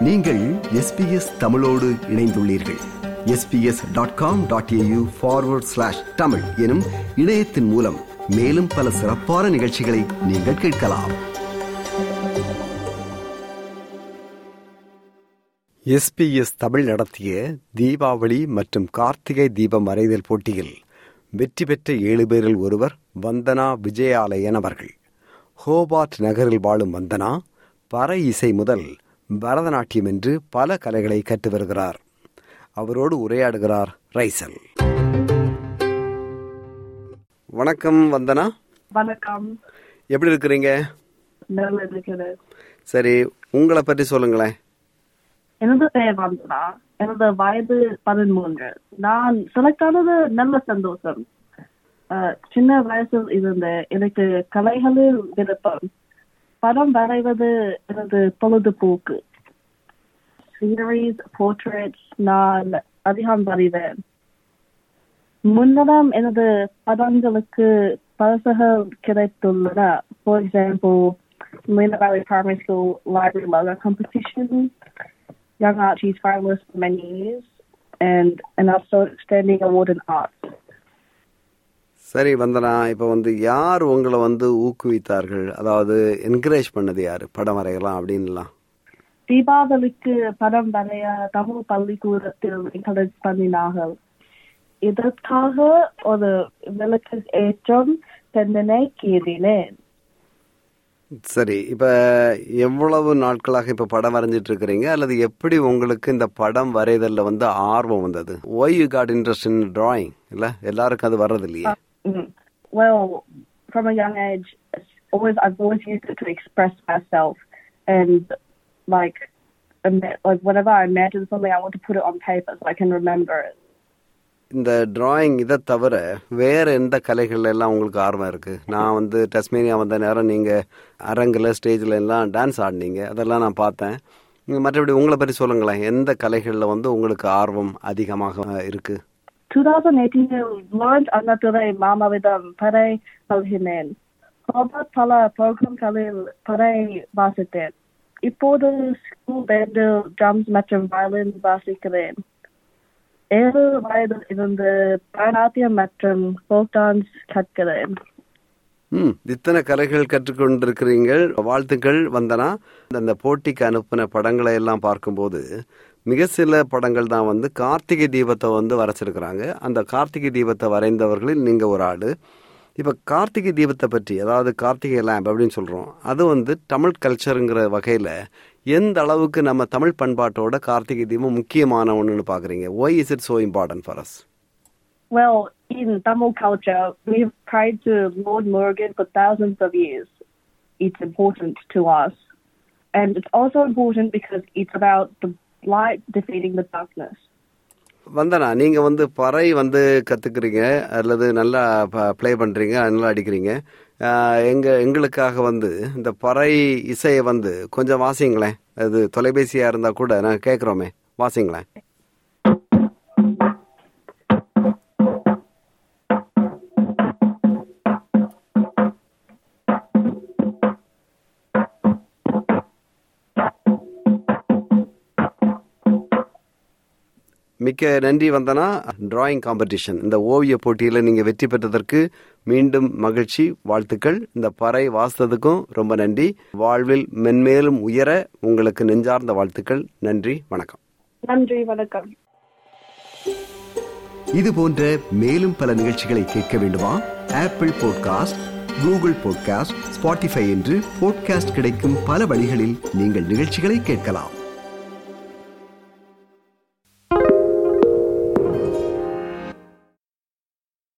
நீங்கள் எஸ்பிஎஸ் தமிழோடு இணைந்துள்ளீர்கள். SBS dot com dot AU forward slash Tamil எனும் இணையத்தின் மூலம் மேலும் பல சிறப்பான நிகழ்ச்சிகளை நீங்கள் கேட்கலாம். எஸ்பிஎஸ் தமிழ் நடத்திய தீபாவளி மற்றும் கார்த்திகை தீபம் அறைதல் போட்டியில் வெற்றி பெற்ற ஏழு பேரில் ஒருவர் வந்தனா விஜயாலயன் அவர்கள். ஹோபார்ட் நகரில் வாழும் வந்தனா பறை இசை முதல் பரதநாட்டியம் என்று பல கலைகளை கற்று வருகிறார். அவரோடு உரையாடுகிறார் ரைசல். வணக்கம் வந்தனா? வணக்கம். எப்படி இருக்கிறீங்க? சரி உங்களை பற்றி சொல்லுங்களேன். எனது பெயர் வந்தனா. எனது வயது பதிமூன்று. நான் செலக்ட் ஆனது நல்ல சந்தோஷம். சின்ன வயசில் இருந்த எனக்கு கலைகளில் விருப்பம். படம் வரைவது எனது பொழுதுபோக்கு சீனரிஸ் போர்ட்ரேட்ஸ் நான் அதிகம் வரைவேன் முன்னரம் எனது படங்களுக்கு பரிசுகள் கிடைத்துள்ளன for example Lena Valley Primary School Library Logo Competition, Young Archie's finalist for many years, and an outstanding award in arts. சரி வந்தனா இப்போ வந்து யார் உங்களை வந்து ஊக்குவித்தார்கள்? அதாவது என்கரேஜ் பண்ணது யார்? படம் வரையலாம் அப்படின்லாம் தீபாவளிக்கு படம் வரைய தமிழ் பள்ளிக்கூடத்தில் என்கரேஜ் பண்ணினார்கள். இதற்காக ஒரு விளக்கு ஏற்றம் தண்டனை கீறினேன் சரி இப்போ எவ்வளவு நாட்களாக இப்போ படம் வரைஞ்சிட்டு இருக்கிறீங்க அல்லது எப்படி உங்களுக்கு இந்த படம் வரைதல்ல வந்து ஆர்வம் வந்தது? Why you got interest in drawing இல்லை எல்லாருக்கும் அது வர்றது இல்லையே Mm. Well, from a young age, always I've always used it to express myself, and like, ima- like whenever I imagine something, I want to put it on paper so I can remember it. இந்த drawing இதை தவிர வேற எந்த கலைகள் எல்லாம் உங்களுக்கு ஆர்வம் இருக்கு? நான் வந்து டஸ்மேனியா வந்த நேரம் நீங்க அரங்கில் ஸ்டேஜ்ல எல்லாம் டான்ஸ் ஆடினீங்க. அதெல்லாம் நான் பார்த்தேன். மற்றபடி உங்களை பற்றி சொல்லுங்களேன். எந்த கலைகளில் வந்து உங்களுக்கு ஆர்வம் அதிகமாக இருக்கு? 2018 launch anaturai mamavidam Pare palhinen. Robert pala program kalil parai vasiten. இப்போது ஸ்கூல் பேண்டில் ட்ரம்ஸ் மற்றும் வயலின் வாசிக்கிறேன் ஏழு வயதில் இருந்து பரநாட்டியம் மற்றும் ஃபோக் டான்ஸ் கற்கிறேன் ம் இத்தனை கலைகள் கற்றுக்கொண்டிருக்கிறீங்கள் வாழ்த்துக்கள் வந்தனா அந்த போட்டிக்கு அனுப்பின படங்களை எல்லாம் பார்க்கும்போது மிக சில படங்கள் தான் வந்து கார்த்திகை தீபத்தை வந்து வரைச்சிருக்கிறாங்க. அந்த கார்த்திகை தீபத்தை வரைந்தவர்களில் நீங்க ஒரு ஆடு இப்ப கார்த்திகை தீபத்தை பற்றி அதாவது கார்த்திகை லேம்ப் அப்படின்னு சொல்றோம். அது வந்து தமிழ் கல்ச்சருங்கிற வகையில எந்த அளவுக்கு நம்ம தமிழ் பண்பாட்டோட கார்த்திகை தீபம் முக்கியமான ஒண்ணுன்னு பாக்குறீங்க? Why is it so important for us Well, in Tamil culture, we've tried to Lord Murugan for thousands of years. It's important to us. And it's also important because it's about the light defeating the darkness. Vandana நீங்க வந்து பறை வந்து கத்துக்கிறீங்க அல்லது நல்லா play பண்றீங்க நல்லா அடிக்கிறீங்க. ஆஹ், எங்க எங்களுக்காக வந்து இந்த பறை இசையை வந்து கொஞ்சம் வாசிங்களேன். அது தொலைபேசியா இருந்தா கூட நான் கேட்குறோமே வாசிங்களேன். மிக்க நன்றி வந்தனா டிராயிங் காம்படிஷன் இந்த ஓவிய போட்டியில நீங்க வெற்றி பெற்றதற்கு மீண்டும் மகிழ்ச்சி வாழ்த்துக்கள். இந்த பறை வாசித்ததுக்கும் ரொம்ப நன்றி. வாழ்வில் மென்மேலும் உயர உங்களுக்கு நெஞ்சார்ந்த வாழ்த்துக்கள். நன்றி வணக்கம். Nandri Vanakkam. இது போன்ற மேலும் பல நிகழ்ச்சிகளை கேட்க வேண்டுமா? Apple podcast Google podcast Spotify என்று பாட்காஸ்ட் கிடைக்கும் பல வழிகளில் நீங்கள் நிகழ்ச்சிகளை கேட்கலாம்.